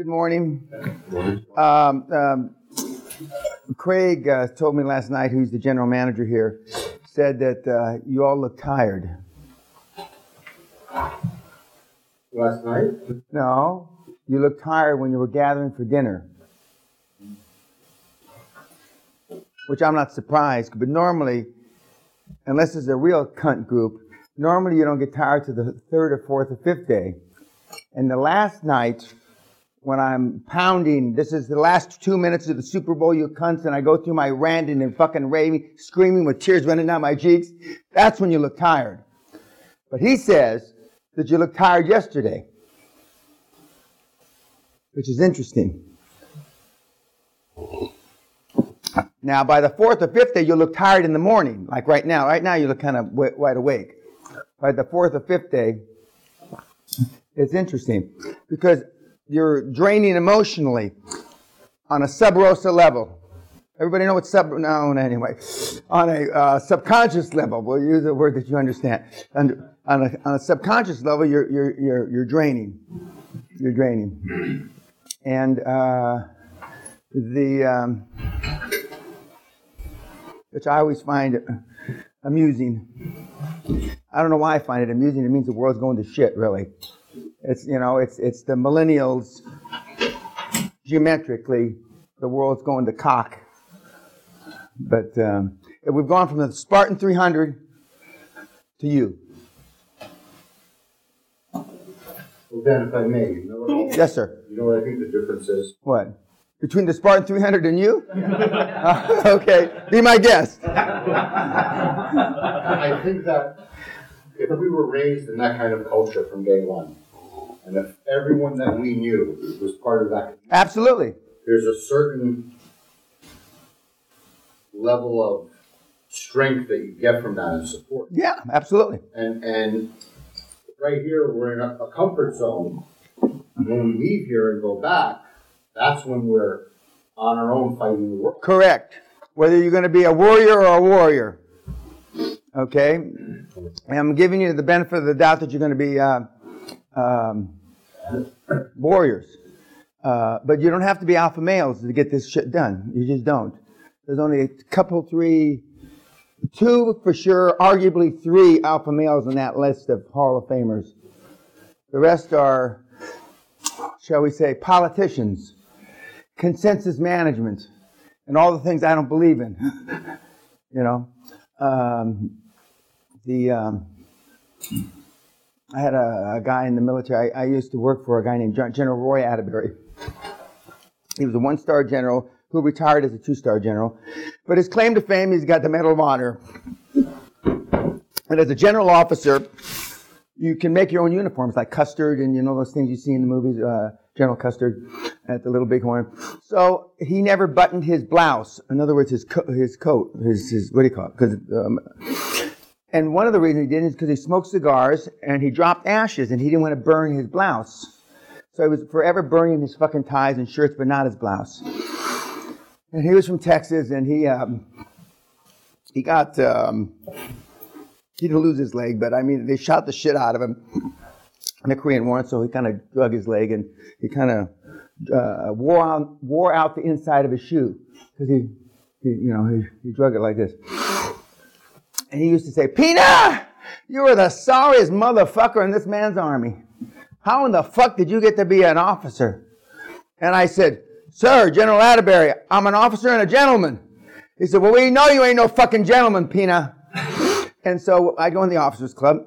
Good morning. Um, um, Craig uh, told me last night, who's the general manager here, said that uh, you all look tired. Last night? No, you look tired when you were gathering for dinner. Which I'm not surprised, but normally, unless it's a real cunt group, normally you don't get tired to the third or fourth or fifth day. And the last night, when I'm pounding, this is the last two minutes of the Super Bowl, you cunts, and I go through my ranting and fucking raving, screaming with tears running down my cheeks, that's when you look tired. But he says that you look tired yesterday, which is interesting. Now, by the fourth or fifth day, you look tired in the morning, like right now. Right now, you look kind of wide awake. By the fourth or fifth day, it's interesting because you're draining emotionally on a sub rosa level. Everybody know what sub, no, anyway, on a uh, subconscious level. We'll use a word that you understand. On, on, a, on a subconscious level, you're, you're, you're, you're draining. You're draining. And uh, the, um, which I always find amusing. I don't know why I find it amusing. It means the world's going to shit, really. It's you know, it's it's the millennials. Geometrically, the world's going to cock. But um, we've gone from the Spartan 300 to you. Well, Dan, if I may, you know what, Yes, sir. you know what I think the difference is? What? Between the Spartan 300 and you? Uh, okay, be my guest. I think that if we were raised in that kind of culture from day one, and if everyone that we knew was part of that, Absolutely. there's a certain level of strength that you get from that and support. Yeah, absolutely. And and right here, we're in a, a comfort zone. When we leave here and go back, that's when we're on our own fighting the world. Correct. Whether you're going to be a warrior or a warrior. Okay? And I'm giving you the benefit of the doubt that you're going to be uh, um, warriors. Uh, but you don't have to be alpha males to get this shit done. You just don't. There's only a couple, three, two for sure, arguably three alpha males on that list of Hall of Famers. The rest are, shall we say, politicians, consensus management, and all the things I don't believe in. you know, um, the um, I had a, a, guy in the military. I, I, used to work for a guy named General Roy Atterbury. He was a one-star general who retired as a two-star general, but his claim to fame, he's got the Medal of Honor. And as a general officer, you can make your own uniforms like Custer and you know those things you see in the movies. Uh, General Custer at the Little Bighorn. So he never buttoned his blouse. In other words, his co- his coat, his, his what do you call it? Because um, and one of the reasons he didn't is because he smoked cigars and he dropped ashes and he didn't want to burn his blouse. So he was forever burning his fucking ties and shirts, but not his blouse. And he was from Texas and he um, he got um, he didn't lose his leg, but I mean they shot the shit out of him in the Korean War, so he kind of drug his leg and he kind of uh, wore out wore out the inside of his shoe because he, he, you know, he, he drug it like this. And he used to say, "Peña, you are the sorriest motherfucker in this man's army. How in the fuck did you get to be an officer?" And I said, "Sir, General Atterbury, I'm an officer and a gentleman." He said, "Well, we know you ain't no fucking gentleman, Peña." and so I'd go in the officers' club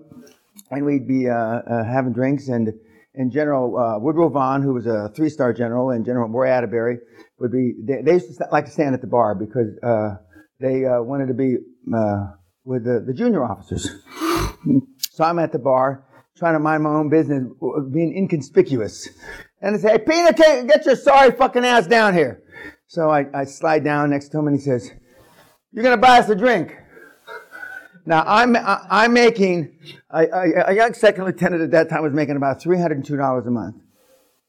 and we'd be uh, uh, having drinks, and and General uh, Woodrow Vaughn, who was a three-star general, and General Roy Atterbury would be. They, they used to like to stand at the bar because uh, they uh, wanted to be uh, with the, the junior officers. so I'm at the bar trying to mind my own business, being inconspicuous, and they say, "Hey, Peter, get your sorry fucking ass down here." So I, I slide down next to him, and he says, "You're gonna buy us a drink." Now I'm I'm making a, a, a, young second lieutenant at that time was making about three hundred and two dollars a month,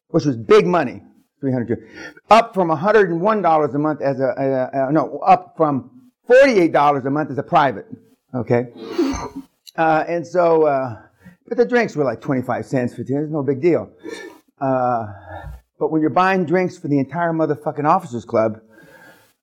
which was big money. Three hundred two, up from one hundred and one dollars a month as a, a, no, up from forty eight dollars a month as a private. Okay, uh, and so uh, but the drinks were like twenty five cents, fifteen. It's no big deal. Uh, but when you're buying drinks for the entire motherfucking officers club,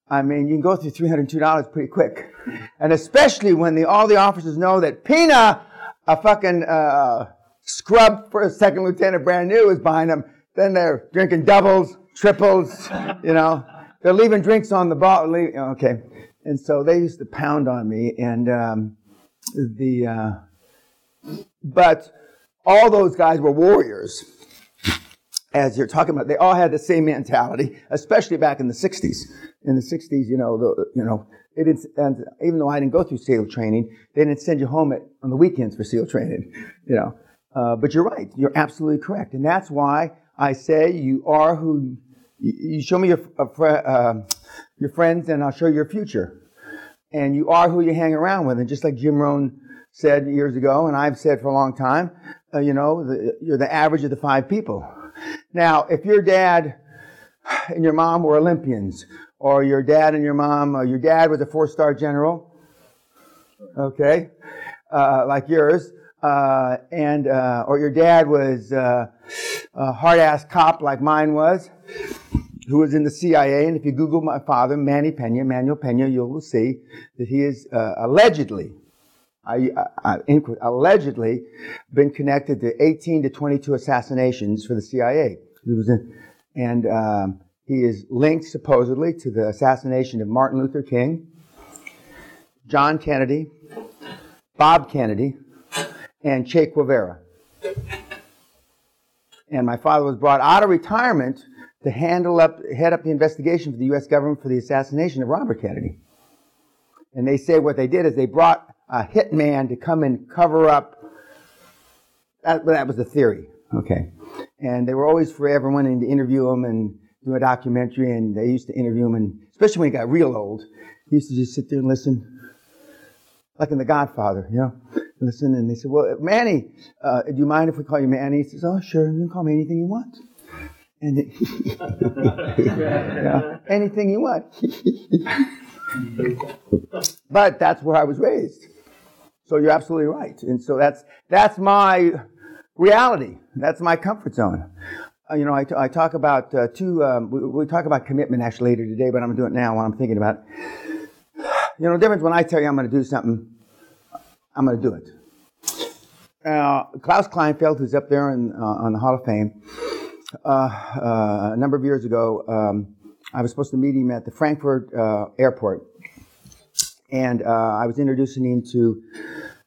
I mean, you can go through $302 pretty quick. And especially when the, all the officers know that Peña, a fucking uh, scrub for a second lieutenant brand new, is buying them. Then they're drinking doubles, triples, you know. They're leaving drinks on the bottle. Okay. And so they used to pound on me. And um, the, uh, but all those guys were warriors as you're talking about, they all had the same mentality, especially back in the 60s. In the 60s, you know, the, you know, they didn't, and even though I didn't go through SEAL training, they didn't send you home at, on the weekends for SEAL training, you know. Uh, but you're right. You're absolutely correct. And that's why I say you are who, you show me your, uh, your friends and I'll show you your future. And you are who you hang around with. And just like Jim Rohn said years ago, and I've said for a long time, uh, you know, the, you're the average of the five people. Now, if your dad and your mom were Olympians, or your dad and your mom, your dad was a four-star general, okay, uh, like yours, uh, and uh, or your dad was uh, a hard-ass cop like mine was, who was in the CIA. And if you Google my father, Manny Pena, Manuel Pena, you will see that he is uh, allegedly I, I, I, allegedly been connected to 18 to 22 assassinations for the CIA. He was in, and um, he is linked supposedly to the assassination of Martin Luther King, John Kennedy, Bob Kennedy, and Che Guevara. And my father was brought out of retirement to handle up, head up the investigation for the U.S. government for the assassination of Robert Kennedy. And they say what they did is they brought a hitman to come and cover up. That, that was the theory. Okay. And they were always for everyone to interview him and do a documentary. And they used to interview him, and especially when he got real old, he used to just sit there and listen, like in The Godfather, you know, listen. And they said, "Well, Manny, uh, do you mind if we call you Manny?" He says, "Oh, sure. You can call me anything you want." And anything you want. but that's where I was raised. So you're absolutely right. And so that's, that's my reality. That's my comfort zone. Uh, you know, I, t- I talk about uh, two, um, we, we, talk about commitment actually later today, but I'm going to do it now while I'm thinking about it. You know, the difference when I tell you I'm going to do something, I'm going to do it. Uh, Klaus Kleinfeld, who's up there in, uh, on the Hall of Fame, a number of years ago, um, I was supposed to meet him at the Frankfurt airport. And I was introducing him to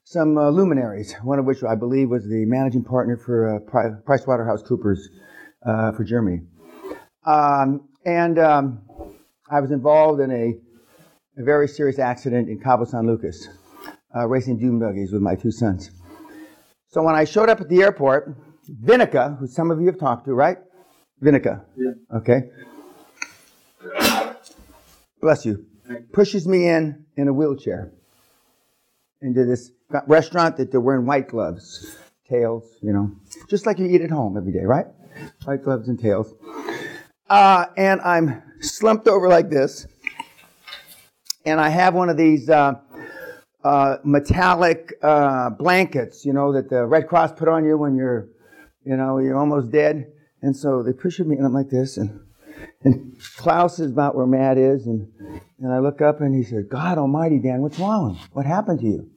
some uh, luminaries, one of which I believe was the managing partner for uh, PricewaterhouseCoopers uh, for Germany. Um, and um, I was involved in a, a, very serious accident in Cabo San Lucas, uh, racing dune buggies with my two sons. So when I showed up at the airport, Vinica, who some of you have talked to, right? Vinica. Yeah. Okay. Bless you. Pushes me in in a wheelchair into this restaurant that they're wearing white gloves, tails, you know, just like you eat at home every day, right? White gloves and tails. Uh, and I'm slumped over like this, and I have one of these uh, uh, metallic uh, blankets, you know, that the Red Cross put on you when you're, you know, you're almost dead. And so they push me, and I'm like this, and and Klaus is about where Matt is, and, and I look up and he said, God Almighty, Dan, what's wrong? What happened to you?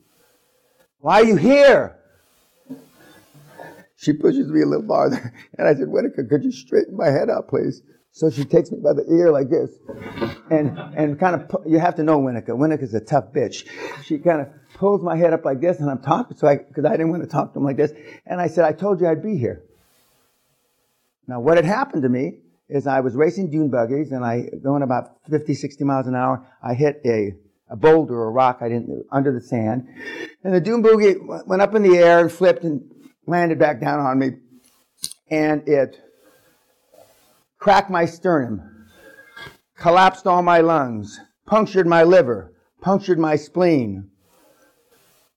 Why are you here? She pushes me a little farther. And I said, Winnica, could you straighten my head out, please? So she takes me by the ear like this. And, and kind of, you have to know Winnica. Winnica's a tough bitch. She kind of pulls my head up like this, and I'm talking, so I, because I didn't want to talk to him like this. And I said, I told you I'd be here. Now, what had happened to me is I was racing dune buggies, and I, going about 50, 60 miles an hour, I hit a a boulder or a rock I didn't under the sand. And the dune buggy went up in the air and flipped and landed back down on me. And it cracked my sternum, collapsed all my lungs, punctured my liver, punctured my spleen,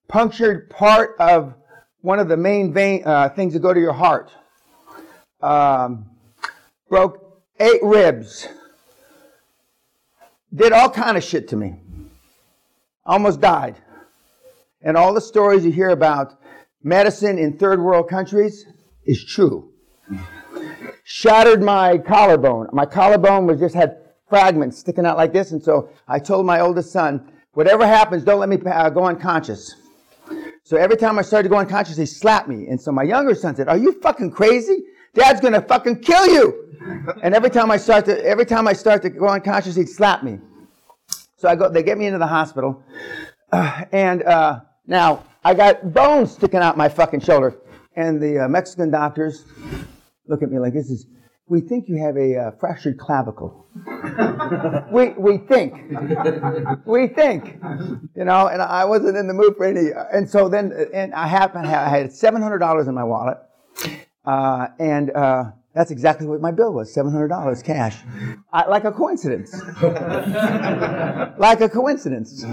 punctured part of one of the main vein, uh, things that go to your heart, um, broke eight ribs, did all kind of shit to me almost died. And all the stories you hear about medicine in third world countries is true. Shattered my collarbone. My collarbone was just had fragments sticking out like this, and so I told my oldest son, whatever happens, don't let me uh, go unconscious. So every time I started to go unconscious, he slapped me. And so my younger son said, "Are you fucking crazy? Dad's gonna fucking kill you!" And every time I start to every time I start to go unconscious, he'd slap me. So I go. They get me into the hospital, uh, and uh, now I got bones sticking out my fucking shoulder. And the uh, Mexican doctors look at me like this is. We think you have a uh, fractured clavicle. we, we think. we think. You know, and I wasn't in the mood for any. And so then, and I happened, I had $700 in my wallet. Uh, and uh, that's exactly what my bill was $700 cash. I, like a coincidence. like a coincidence.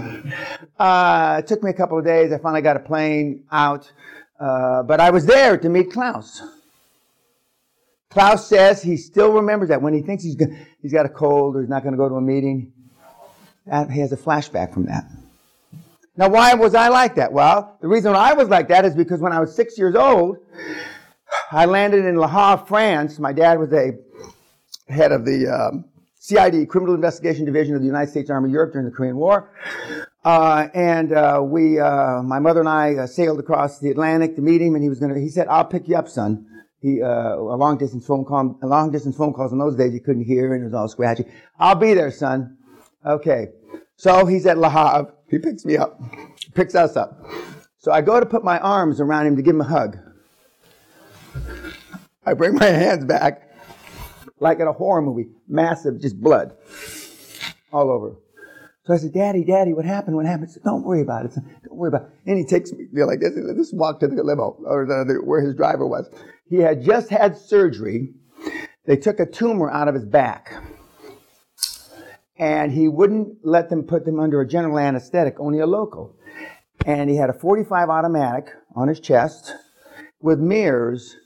Uh, it took me a couple of days. I finally got a plane out. Uh, but I was there to meet Klaus. Klaus says he still remembers that when he thinks he's, go- he's got a cold or he's not going to go to a meeting. He has a flashback from that. Now, why was I like that? Well, the reason I was like that is because when I was six years old, I landed in Le Havre, France. My dad was a head of the um, CID, Criminal Investigation Division of the United States Army Europe during the Korean War. Uh, and uh, we, uh, my mother and I, uh, sailed across the Atlantic to meet him, and he was going to. He said, "I'll pick you up, son." He uh, a long distance phone call, long distance phone calls in those days he couldn't hear, and it was all scratchy. I'll be there, son. Okay. So he's at Le Havre. He picks me up, picks us up. So I go to put my arms around him to give him a hug. I bring my hands back, like in a horror movie, massive, just blood all over. So I said, Daddy, Daddy, what happened? What happened? Said, Don't worry about it. Don't worry about it. And he takes me you like this. Just walked to the limo or the, the, where his driver was. He had just had surgery. They took a tumor out of his back. And he wouldn't let them put them under a general anesthetic, only a local. And he had a 45 automatic on his chest with mirrors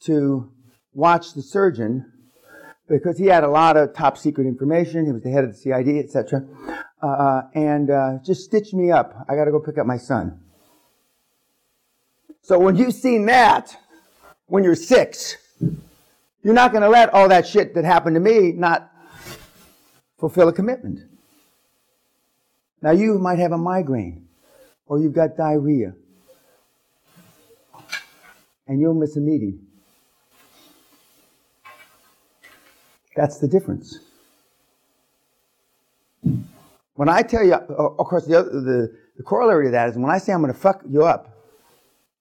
to watch the surgeon because he had a lot of top secret information. He was the head of the CID, etc. Uh, and uh, just stitch me up. I got to go pick up my son. So when you've seen that, when you're six, you're not going to let all that shit that happened to me not fulfill a commitment. Now you might have a migraine, or you've got diarrhea, and you'll miss a meeting. That's the difference. When I tell you, of course, the, other, the, the corollary to that is when I say I'm going to fuck you up,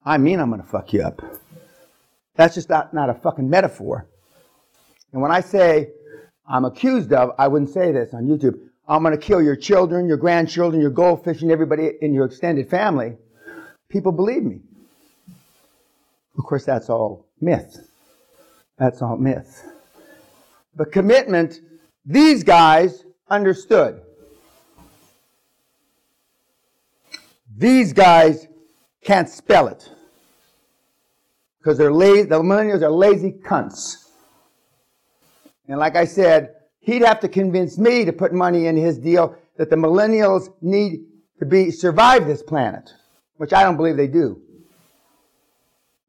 I mean I'm going to fuck you up. That's just not, not a fucking metaphor. And when I say I'm accused of, I wouldn't say this on YouTube, I'm going to kill your children, your grandchildren, your goldfish, and everybody in your extended family, people believe me. Of course, that's all myth. That's all myth. But commitment, these guys understood. These guys can't spell it. Because they're lazy, the millennials are lazy cunts. And like I said, he'd have to convince me to put money in his deal that the millennials need to be survive this planet, which I don't believe they do.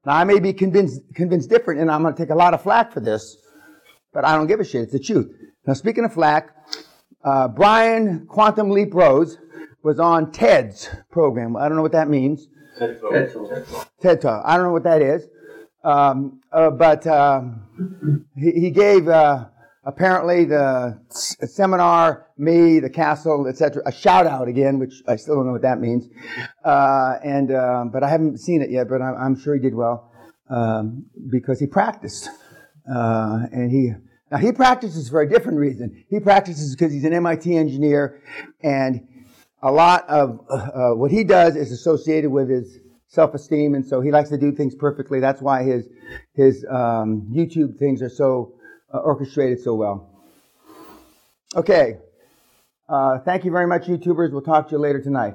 Now I may be convinced convinced different, and I'm going to take a lot of flack for this, but I don't give a shit. It's the truth. Now speaking of flack, uh, Brian Quantum Leap Rose was on TED's program. I don't know what that means. TED Talk. TED Talk. I don't know what that is. Um, uh, but um, he, he gave uh, apparently the s- seminar, me, the castle, etc., a shout out again, which I still don't know what that means. Uh, and um, but I haven't seen it yet, but I'm, I'm sure he did well um, because he practiced. Uh, and he now he practices for a different reason. He practices because he's an MIT engineer, and a lot of uh, what he does is associated with his self-esteem, and so he likes to do things perfectly. That's why his his um, YouTube things are so uh, orchestrated so well. Okay, uh, thank you very much, YouTubers. We'll talk to you later tonight.